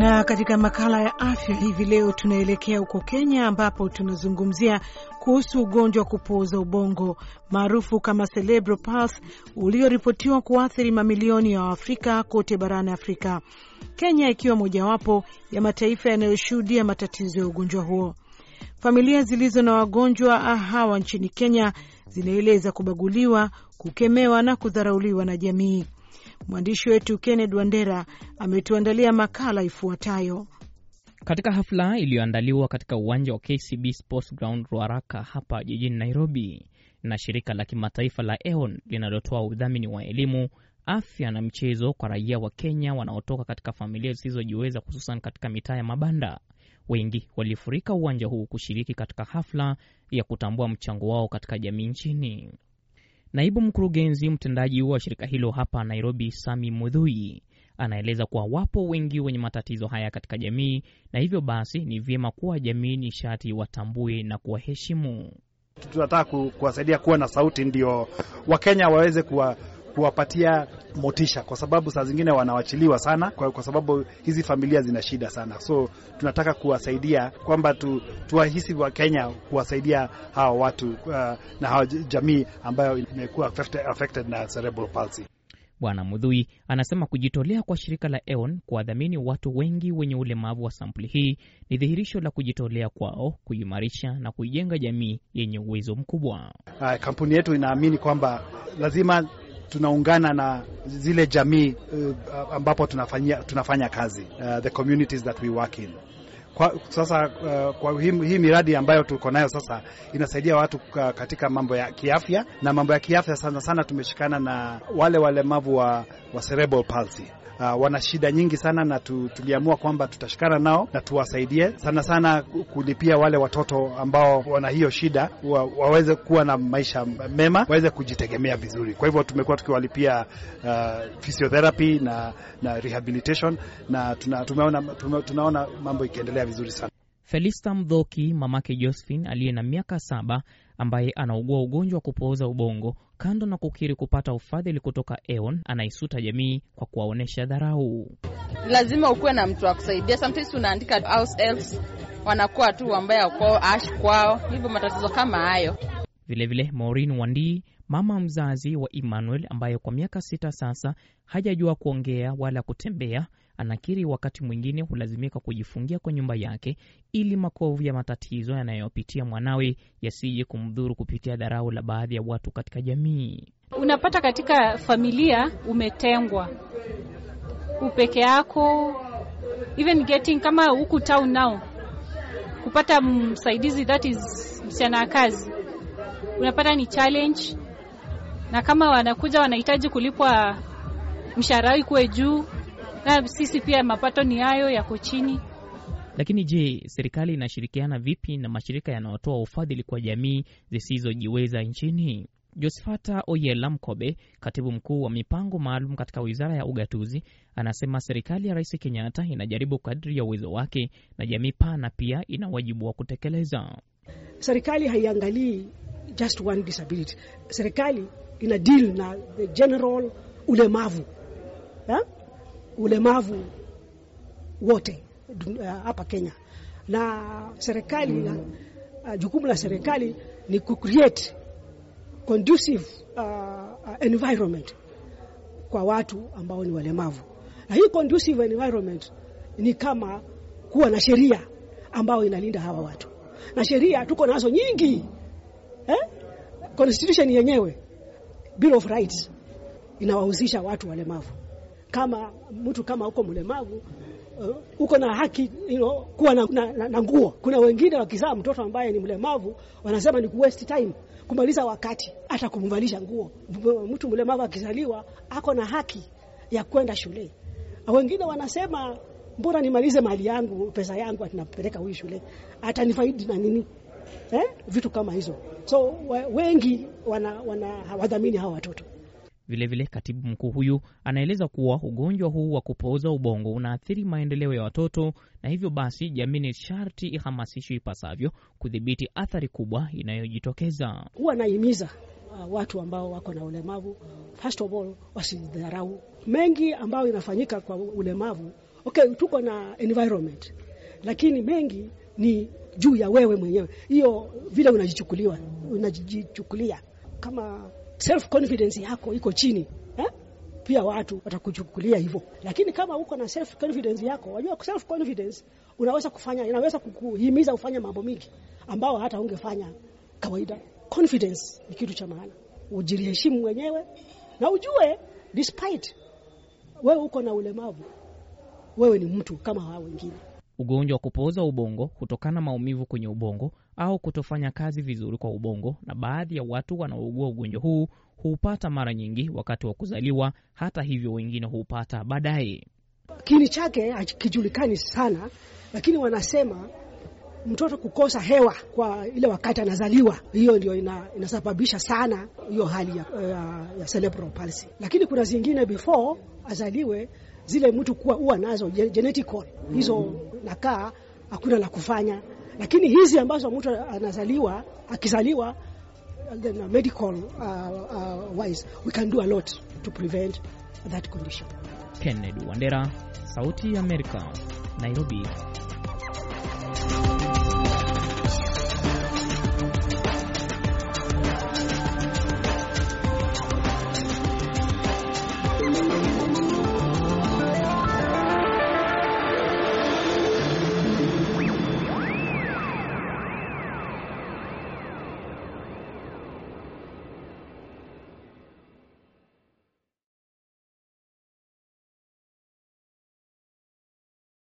katika makala ya afya hivi leo tunaelekea huko Kenya ambapo tunazungumzia kuhusu ugonjwa wa kupooza ubongo maarufu kama cerebral palsy ulioripotiwa kuathiri mamilioni ya Waafrika kote barani Afrika, Kenya ikiwa mojawapo ya mataifa yanayoshuhudia matatizo ya ugonjwa huo. Familia zilizo na wagonjwa hawa nchini Kenya zinaeleza kubaguliwa, kukemewa na kudharauliwa na jamii. Mwandishi wetu Kenneth Wandera ametuandalia makala ifuatayo. Katika hafla iliyoandaliwa katika uwanja wa KCB Sports Ground Ruaraka hapa jijini Nairobi na shirika la kimataifa la EON linalotoa udhamini wa elimu, afya na michezo kwa raia wa Kenya wanaotoka katika familia zisizojiweza, hususan katika mitaa ya mabanda. Wengi walifurika uwanja huu kushiriki katika hafla ya kutambua mchango wao katika jamii nchini. Naibu mkurugenzi mtendaji wa shirika hilo hapa Nairobi, Sami Mudhui, anaeleza kuwa wapo wengi wenye matatizo haya katika jamii, na hivyo basi ni vyema kuwa jamii ni sharti watambue na kuwaheshimu. Tunataka kuwasaidia kuwa na sauti, ndio Wakenya waweze kuwa kuwapatia motisha, kwa sababu saa zingine wanawachiliwa sana kwa, kwa sababu hizi familia zina shida sana. So tunataka kuwasaidia kwamba tu, tuwahisi wa Kenya kuwasaidia hawa watu uh, na hawa jamii ambayo imekuwa affected, affected na cerebral palsy. Bwana Mudhui anasema kujitolea kwa shirika la EON kuwadhamini watu wengi wenye ulemavu wa sampuli hii ni dhihirisho la kujitolea kwao kuimarisha na kuijenga jamii yenye uwezo mkubwa. Uh, kampuni yetu inaamini kwamba lazima tunaungana na zile jamii uh, ambapo tunafanya, tunafanya kazi uh, the communities that we work in. Kwa, sasa uh, kwa hii, hii miradi ambayo tuko nayo sasa inasaidia watu katika mambo ya kiafya na mambo ya kiafya sana sana tumeshikana na wale walemavu wa, wa cerebral palsy. Uh, wana shida nyingi sana na tu, tuliamua kwamba tutashikana nao na tuwasaidie sana sana kulipia wale watoto ambao wana hiyo shida wa, waweze kuwa na maisha mema, waweze kujitegemea vizuri. Kwa hivyo tumekuwa tukiwalipia uh, physiotherapy na, na rehabilitation na tuna, tumeona, tume, tunaona mambo ikiendelea vizuri sana. Felista Mdhoki, mamake Josephine aliye na miaka saba ambaye anaugua ugonjwa wa kupooza ubongo, kando na kukiri kupata ufadhili kutoka EON, anaisuta jamii kwa kuwaonyesha dharau. Lazima ukuwe na mtu wa kusaidia. Sometimes unaandika house elves, wanakuwa tu ambaye kwao ash kwao, hivyo matatizo kama hayo. Vilevile Maureen Wandii, mama mzazi wa Emmanuel ambaye kwa miaka sita sasa hajajua kuongea wala kutembea, anakiri wakati mwingine hulazimika kujifungia kwa nyumba yake ili makovu ya matatizo yanayopitia mwanawe yasije kumdhuru kupitia dharau la baadhi ya watu katika jamii. Unapata katika familia umetengwa, upeke yako, even getting kama huku town nao kupata msaidizi that is msichana kazi, unapata ni challenge, na kama wanakuja wanahitaji kulipwa mshahara ikuwe juu na sisi pia mapato ni hayo yako chini. Lakini je, serikali inashirikiana vipi na mashirika yanayotoa ufadhili kwa jamii zisizojiweza nchini? Josefata Oyela Mkobe, katibu mkuu wa mipango maalum katika wizara ya ugatuzi, anasema serikali ya Rais Kenyatta inajaribu kadri ya uwezo wake na jamii pana pia ina wajibu wa kutekeleza. Serikali haiangalii just one disability. Serikali ina deal na the general ulemavu ha? Ulemavu wote hapa uh, Kenya. Na serikali uh, jukumu la serikali ni ku create conducive uh, uh, environment kwa watu ambao ni walemavu, na hii conducive environment ni kama kuwa na sheria ambayo inalinda hawa watu, na sheria tuko nazo nyingi eh? Constitution yenyewe Bill of Rights inawahusisha watu walemavu kama mtu kama uko mlemavu uh, uko na haki you know, kuwa na, na, na, nguo. Kuna wengine wakizaa mtoto ambaye ni mlemavu wanasema ni ku waste time, kumaliza wakati, hata kumvalisha nguo. Mtu mlemavu akizaliwa ako na haki ya kwenda shule. Wengine wanasema mbona nimalize mali yangu, pesa yangu atinapeleka huyu shule, atanifaidi na nini eh? Vitu kama hizo, so wengi wana, wana wadhamini hawa watoto. Vilevile, katibu mkuu huyu anaeleza kuwa ugonjwa huu wa kupooza ubongo unaathiri maendeleo ya watoto na hivyo basi jamii ni sharti ihamasishwe ipasavyo kudhibiti athari kubwa inayojitokeza. Huwa naimiza uh, watu ambao wako na ulemavu, first of all, wasidharau mengi ambayo inafanyika kwa ulemavu. Okay, tuko na environment, lakini mengi ni juu ya wewe mwenyewe, hiyo vile unajichukuliwa unajichukulia. Kama self confidence yako iko chini eh? Pia watu watakuchukulia hivyo, lakini kama uko na self confidence yako, wajua self confidence unaweza kufanya, inaweza kukuhimiza ufanye mambo mingi ambao hata ungefanya kawaida. Confidence ni kitu cha maana, ujiheshimu mwenyewe na ujue despite wewe uko na ulemavu, wewe ni mtu kama hao wengine. Ugonjwa wa kupooza ubongo hutokana maumivu kwenye ubongo au kutofanya kazi vizuri kwa ubongo, na baadhi ya watu wanaougua ugonjwa huu huupata mara nyingi wakati wa kuzaliwa. Hata hivyo, wengine huupata baadaye. Kiini chake hakijulikani sana, lakini wanasema mtoto kukosa hewa kwa ile wakati anazaliwa, hiyo ndio ina, inasababisha sana hiyo hali ya, ya, ya cerebral palsy. Lakini kuna zingine before azaliwe zile mtu kuwa huwa nazo genetical hizo, nakaa hakuna la kufanya, lakini hizi ambazo mtu anazaliwa akizaliwa then medical uh, uh, wise we can do a lot to prevent that condition. Kennedy Wandera, Sauti ya Amerika, Nairobi.